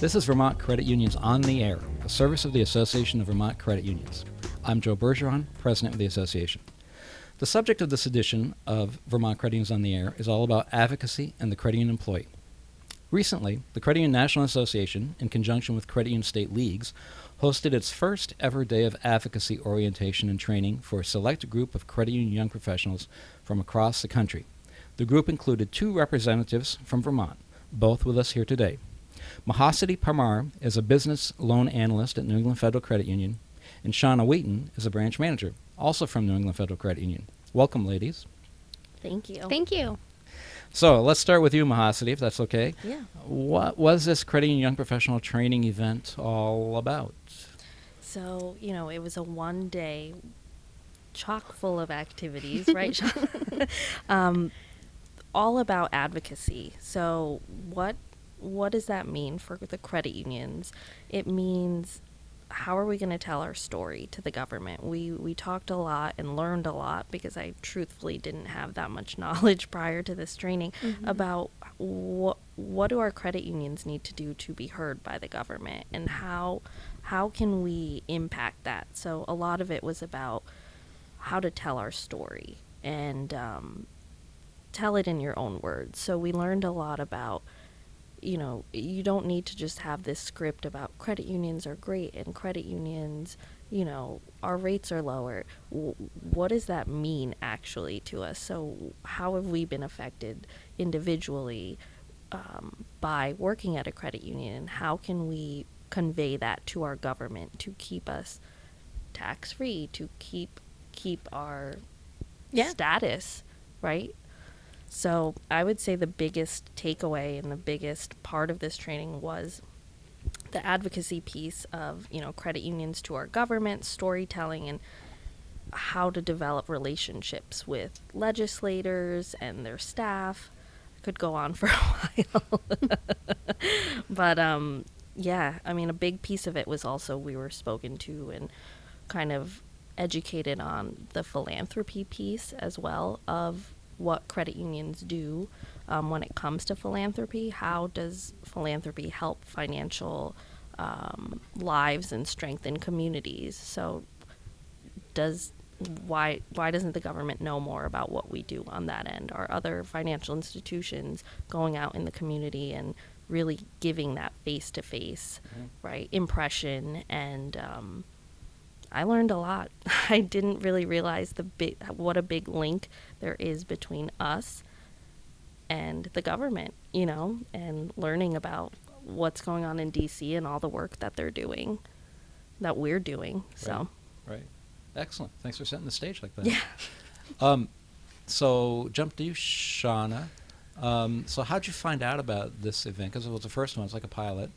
This is Vermont Credit Unions on the Air, a service of the Association of Vermont Credit Unions. I'm Joe Bergeron, president of the association. The subject of this edition of Vermont Credit Unions on the Air is all about advocacy and the credit union employee. Recently, the Credit Union National Association, in conjunction with Credit Union State Leagues, hosted its first ever day of advocacy orientation and training for a select group of credit union young professionals from across the country. The group included two representatives from Vermont, both with us here today. Mahasati Parmar is a business loan analyst at New England Federal Credit Union, and Shauna Wheaton is a branch manager, also from New England Federal Credit Union. Welcome, ladies. Thank you. Thank you. So let's start with you, Mahasati, if that's okay. Yeah. What was this Credit Union Young Professional Training event all about? So, you know, it was a one day chock full of activities, right? Sean? um, all about advocacy. So, what what does that mean for the credit unions? It means how are we going to tell our story to the government? We we talked a lot and learned a lot because I truthfully didn't have that much knowledge prior to this training about what what do our credit unions need to do to be heard by the government and how how can we impact that? So a lot of it was about how to tell our story and um, tell it in your own words. So we learned a lot about you know, you don't need to just have this script about credit unions are great and credit unions, you know, our rates are lower. W- what does that mean actually to us? So, how have we been affected individually um, by working at a credit union? And how can we convey that to our government to keep us tax free, to keep keep our Yeah. status, right? So I would say the biggest takeaway and the biggest part of this training was the advocacy piece of you know credit unions to our government, storytelling, and how to develop relationships with legislators and their staff. I could go on for a while, but um, yeah, I mean a big piece of it was also we were spoken to and kind of educated on the philanthropy piece as well of what credit unions do um, when it comes to philanthropy. How does philanthropy help financial um, lives and strengthen communities? So, does why why doesn't the government know more about what we do on that end? Are other financial institutions going out in the community and really giving that face to face, right impression and um, I learned a lot. I didn't really realize the big what a big link there is between us and the government, you know, and learning about what's going on in DC and all the work that they're doing, that we're doing. So, Right. Excellent. Thanks for setting the stage like that. yeah. Um, so jump to you, Shauna. Um, so how'd you find out about this event? Because it was the first one. It's like a pilot.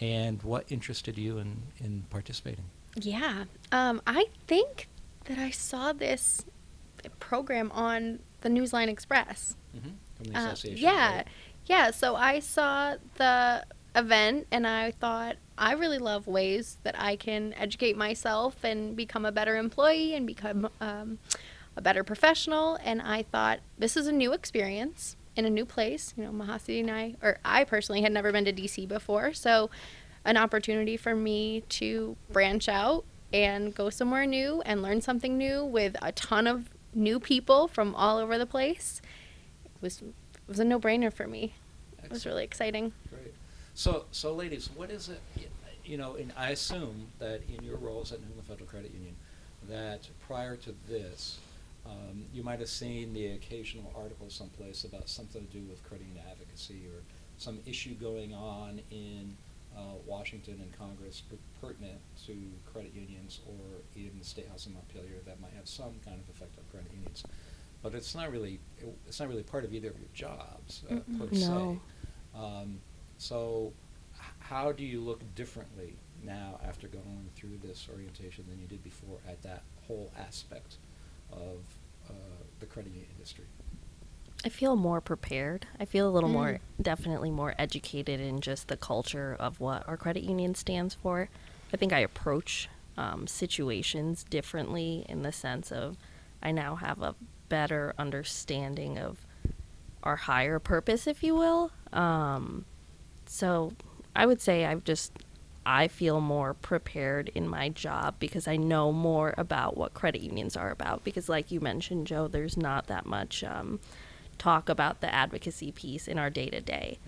And what interested you in, in participating? Yeah. Um, I think that I saw this program on the Newsline Express. Mm-hmm. From the Uh, association. yeah. right? Yeah. So I saw the event and I thought, I really love ways that I can educate myself and become a better employee and become um, a better professional. And I thought, this is a new experience in a new place. You know, Mahasi and I, or I personally had never been to DC before. So, an opportunity for me to branch out and go somewhere new and learn something new with a ton of new people from all over the place. It was it was a no-brainer for me. It was really exciting. Great. So, so ladies, what is it? You know, and I assume that in your roles at New England Federal Credit Union, that prior to this, um, you might have seen the occasional article someplace about something to do with credit union advocacy or some issue going on in uh, Washington and Congress per- pertinent to credit unions or even the State House in Montpelier that might have some kind of effect on credit unions. But it's not really, it- it's not really part of either of your jobs uh, per No. se. Um, so, h- how do you look differently now after going through this orientation than you did before at that whole aspect of uh, the credit union industry? I feel more prepared. I feel a little more, Mm. definitely more educated in just the culture of what our credit union stands for. I think I approach um, situations differently in the sense of I now have a better understanding of our higher purpose, if you will. Um, so I would say I've just I feel more prepared in my job because I know more about what credit unions are about. Because, like you mentioned, Joe, there's not that much um, talk about the advocacy piece in our day to day.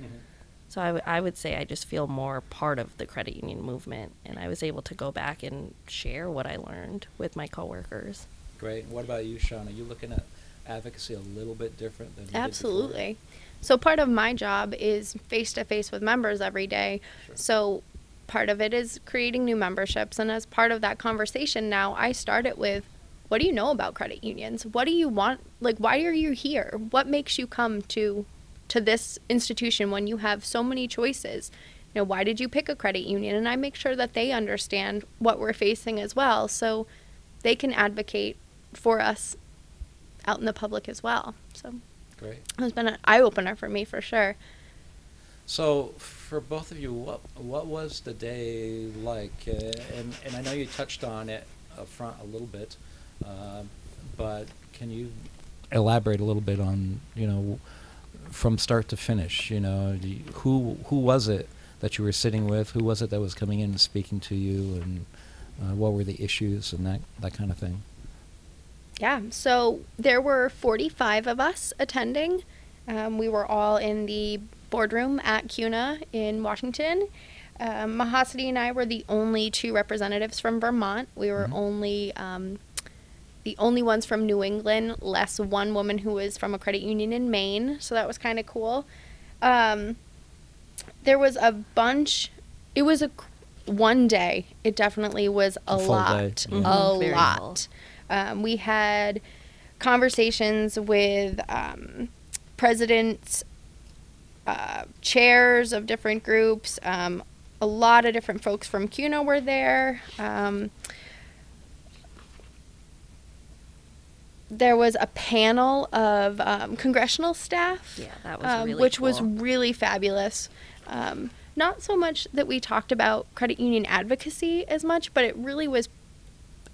So I, w- I would say I just feel more part of the credit union movement, and I was able to go back and share what I learned with my coworkers. Great. What about you, Sean? Are you looking at advocacy a little bit different than you did before? Absolutely. So part of my job is face to face with members every day. Sure. So part of it is creating new memberships and as part of that conversation now I start it with what do you know about credit unions? What do you want like why are you here? What makes you come to to this institution when you have so many choices? You know, why did you pick a credit union? And I make sure that they understand what we're facing as well so they can advocate for us out in the public as well. So Great. it's been an eye opener for me for sure. So, for both of you, what what was the day like? Uh, and and I know you touched on it up front a little bit, um, but can you elaborate a little bit on you know from start to finish? You know, you- who who was it that you were sitting with? Who was it that was coming in and speaking to you? And uh, what were the issues and that that kind of thing? Yeah, so there were 45 of us attending. Um, we were all in the boardroom at CUNA in Washington. Um, Mahasati and I were the only two representatives from Vermont. We were Mhm. only um, the only ones from New England, less one woman who was from a credit union in Maine. So that was kind of cool. Um, there was a bunch. It was a c- one day. It definitely was a, A lot. yeah. A very lot. Um, we had conversations with um, presidents, uh, chairs of different groups. Um, a lot of different folks from CUNA were there. There was a panel of um, congressional staff, Yeah, that was um, really which was really fabulous. Um, not so much that we talked about credit union advocacy as much, but it really was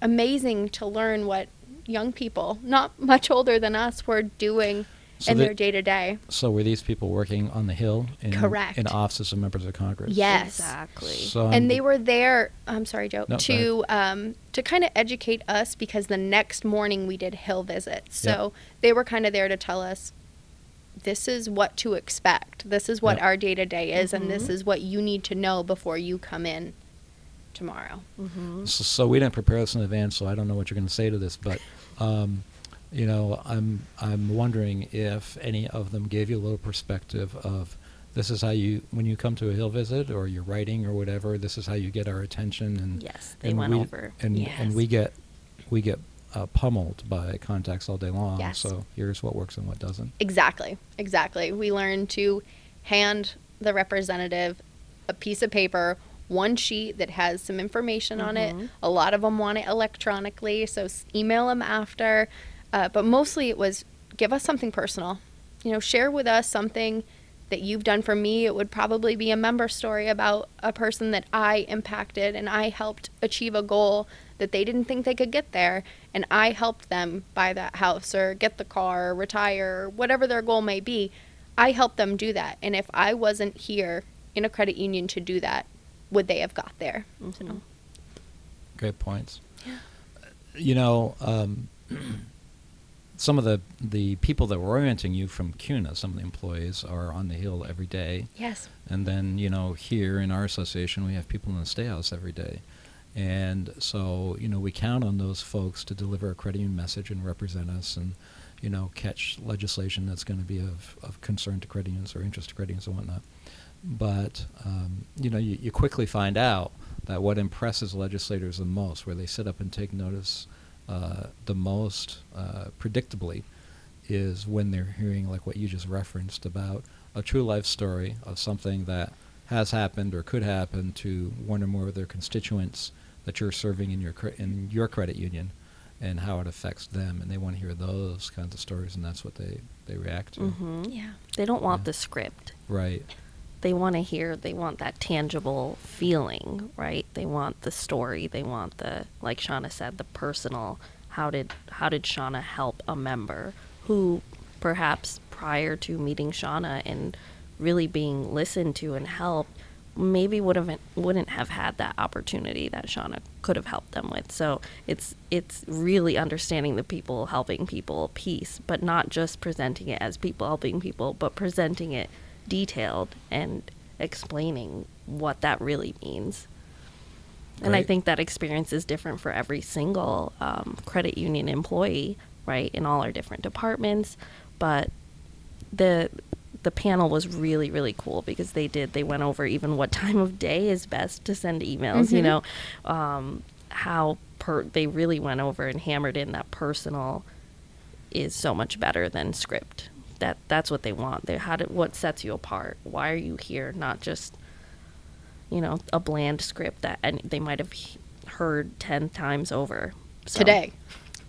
amazing to learn what young people, not much older than us, were doing So in they- their day to day. So, were these people working on the Hill in Correct. in offices of members of Congress? Yes. Exactly. So, and they were there. I'm sorry, Joe. No, to um, to kind of educate us because the next morning we did hill visits. Yeah. So they were kind of there to tell us this is what to expect. This is what Yeah. our day to day is, and this Mhm. is what you need to know before you come in tomorrow. hmm So, so we didn't prepare this in advance, so I don't know what you're going to say to this, but um, you know, I'm I'm wondering if any of them gave you a little perspective of this is how you when you come to a hill visit or you're writing or whatever, this is how you get our attention and Yes, they and went we, over. and and we get we get uh, pummeled by contacts all day long. Yes. So here's what works and what doesn't. Exactly, exactly. We learn to hand the representative a piece of paper, one sheet that has some information on it. Mhm. A lot of them want it electronically, so email them after. Uh, but mostly it was give us something personal. You know, share with us something that you've done for me. It would probably be a member story about a person that I impacted and I helped achieve a goal that they didn't think they could get there. And I helped them buy that house or get the car or retire or whatever their goal may be. I helped them do that. And if I wasn't here in a credit union to do that, would they have got there? Mhm. Great points. You know, um, some of the the people that were orienting you from CUNA, some of the employees are on the Hill every day. Yes. And then, you know, here in our association, we have people in the State House every day. And so, you know, we count on those folks to deliver a credit union message and represent us and, you know, catch legislation that's going to be of, of concern to credit unions or interest to credit unions and whatnot. But, um, you know, you, you quickly find out that what impresses legislators the most, where they sit up and take notice uh, the most uh, predictably, is when they're hearing like what you just referenced about a true life story of something that has happened or could happen to one or more of their constituents that you're serving in your cre- in your credit union and how it affects them and they want to hear those kinds of stories and that's what they they react to Mhm. Yeah. They don't want Yeah. the script. right They want to hear. They want that tangible feeling, right? They want the story. They want the, like Shauna said, the personal. How did how did Shauna help a member who perhaps prior to meeting Shauna and really being listened to and helped maybe would have wouldn't have had that opportunity that Shauna could have helped them with. So it's it's really understanding the people helping people piece, but not just presenting it as people helping people, but presenting it detailed and explaining what that really means. And I think that experience is different for every single um, credit union employee, right, in all our different departments. But the the panel was really really cool because they did they went over even what time of day is best to send emails. You Mhm. know, um, how per they really went over and hammered in that personal is so much better than script. That that's what they want. They how did what sets you apart? Why are you here? Not just you know a bland script that and they might have heard ten times over So- Today.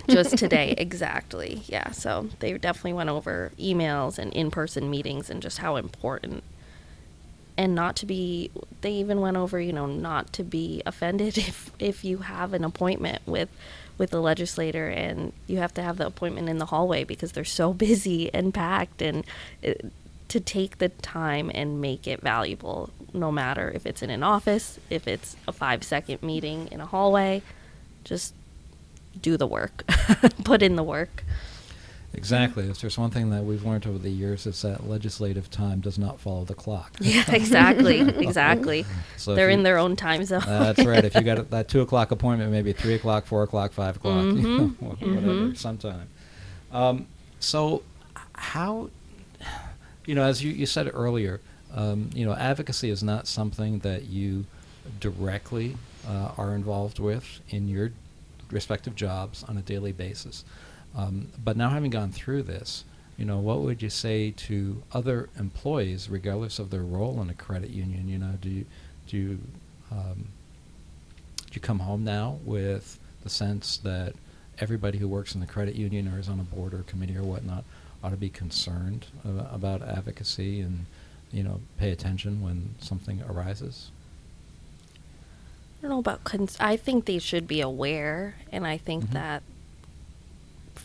just today exactly yeah so they definitely went over emails and in-person meetings and just how important and not to be they even went over you know not to be offended if if you have an appointment with with the legislator and you have to have the appointment in the hallway because they're so busy and packed and it, to take the time and make it valuable no matter if it's in an office if it's a 5 second meeting in a hallway just do the work put in the work Exactly. If there's one thing that we've learned over the years, it's that legislative time does not follow the clock. yeah exactly exactly So they're in their own time zone Uh, that's right. If you got that two o'clock appointment, maybe three o'clock, four o'clock, five o'clock, you know, Mhm, wh- whatever, mhm. sometime. Um, so, how, you know, as you, you said earlier, um, you know, advocacy is not something that you directly uh, are involved with in your respective jobs on a daily basis. Um, but now, having gone through this, you know, what would you say to other employees, regardless of their role in a credit union? You know, do you do you, um, do you come home now with the sense that everybody who works in the credit union or is on a board or committee or whatnot ought to be concerned uh, about advocacy and you know pay attention when something arises? I don't know about cons- I think they should be aware, and I think Mhm. that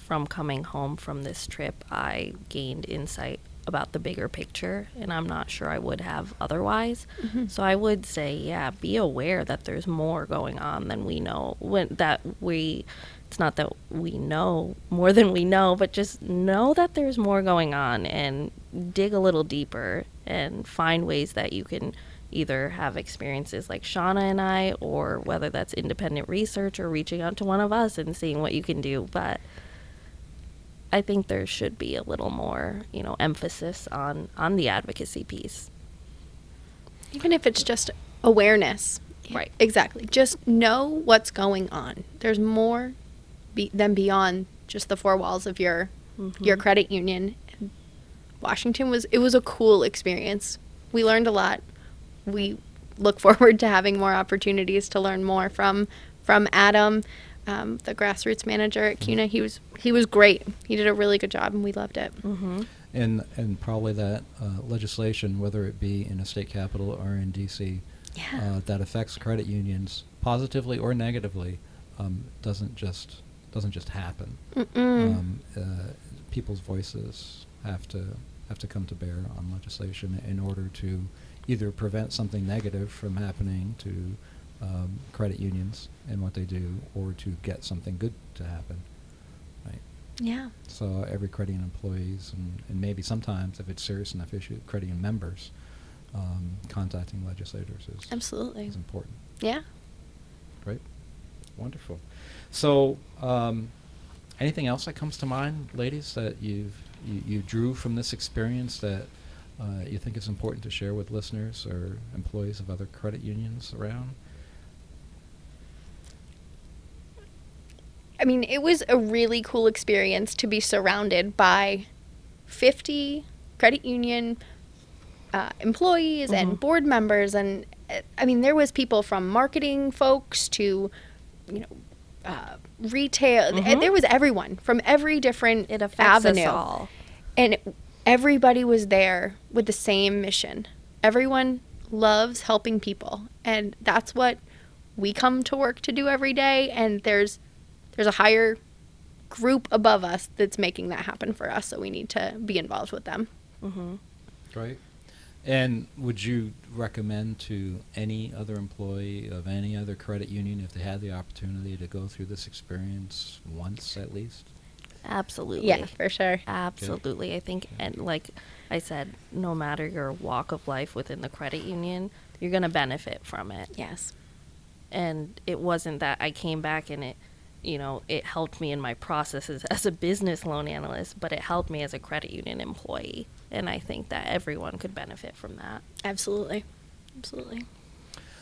from coming home from this trip, I gained insight about the bigger picture, and I'm not sure I would have otherwise. Mhm. So I would say, yeah, be aware that there's more going on than we know. When that we, it's not that we know more than we know, but just know that there's more going on and dig a little deeper and find ways that you can either have experiences like Shauna and I, or whether that's independent research or reaching out to one of us and seeing what you can do. But I think there should be a little more, you know, emphasis on on the advocacy piece. Even if it's just awareness. Right. Exactly. Just know what's going on. There's more be- than beyond just the four walls of your your Mhm. credit union. And Washington was it was a cool experience. We learned a lot. We look forward to having more opportunities to learn more from from Adam, um, the grassroots manager at CUNA. He was he was great. He did a really good job, and we loved it. Mm-hmm. And and probably that uh, legislation, whether it be in a state capital or in D.C., Yeah. uh, that affects credit unions positively or negatively, um, doesn't just doesn't just happen. Um, uh, people's voices have to have to come to bear on legislation in order to either prevent something negative from happening to um, credit unions and what they do, or to get something good to happen. Right. yeah. So every credit union employees, and, and maybe sometimes if it's serious enough issue, credit union members um, contacting legislators is Absolutely. is important. Yeah. Great, wonderful. So, um, anything else that comes to mind, ladies, that you've you, you drew from this experience that uh, you think is important to share with listeners or employees of other credit unions around? I mean, it was a really cool experience to be surrounded by 50 credit union uh, employees and Mhm. board members, and uh, I mean, there was people from marketing folks to, you know, uh, retail. Mhm. There was everyone from every different It affects avenue, us all. and everybody was there with the same mission. Everyone loves helping people, and that's what we come to work to do every day. And there's there's a higher group above us that's making that happen for us, so we need to be involved with them. Mm-hmm. Right. And would you recommend to any other employee of any other credit union if they had the opportunity to go through this experience once at least? Absolutely. Yeah, for sure. Absolutely. I think, and like I said, no matter your walk of life within the credit union, you're going to benefit from it. Yes. And it wasn't that I came back and it, you know, it helped me in my processes as a business loan analyst, but it helped me as a credit union employee. And I think that everyone could benefit from that. Absolutely. Absolutely.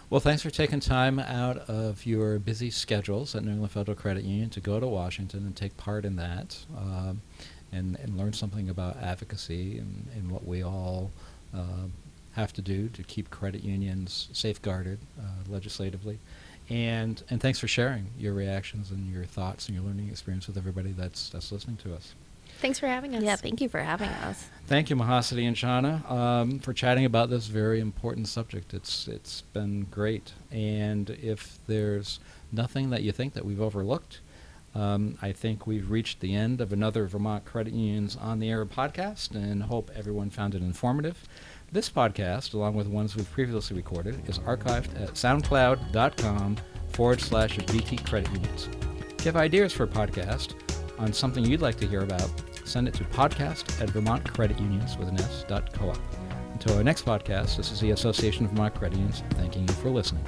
Well, thanks for taking time out of your busy schedules at New England Federal Credit Union to go to Washington and take part in that um, and, and learn something about advocacy and, and what we all uh, have to do to keep credit unions safeguarded uh, legislatively. And, and thanks for sharing your reactions and your thoughts and your learning experience with everybody that's, that's listening to us. Thanks for having us. Yeah, thank you for having us. Thank you, Mahasati and Shauna, um, for chatting about this very important subject. It's it's been great, and if there's nothing that you think that we've overlooked, um, I think we've reached the end of another Vermont Credit Unions on the Air podcast, and hope everyone found it informative. This podcast, along with ones we've previously recorded, is archived at soundcloud.com forward slash VT Credit Unions. If you have ideas for a podcast on something you'd like to hear about, send it to podcast at Vermont Credit Unions with an S co-op. Until our next podcast, this is the Association of Vermont Credit Unions thanking you for listening.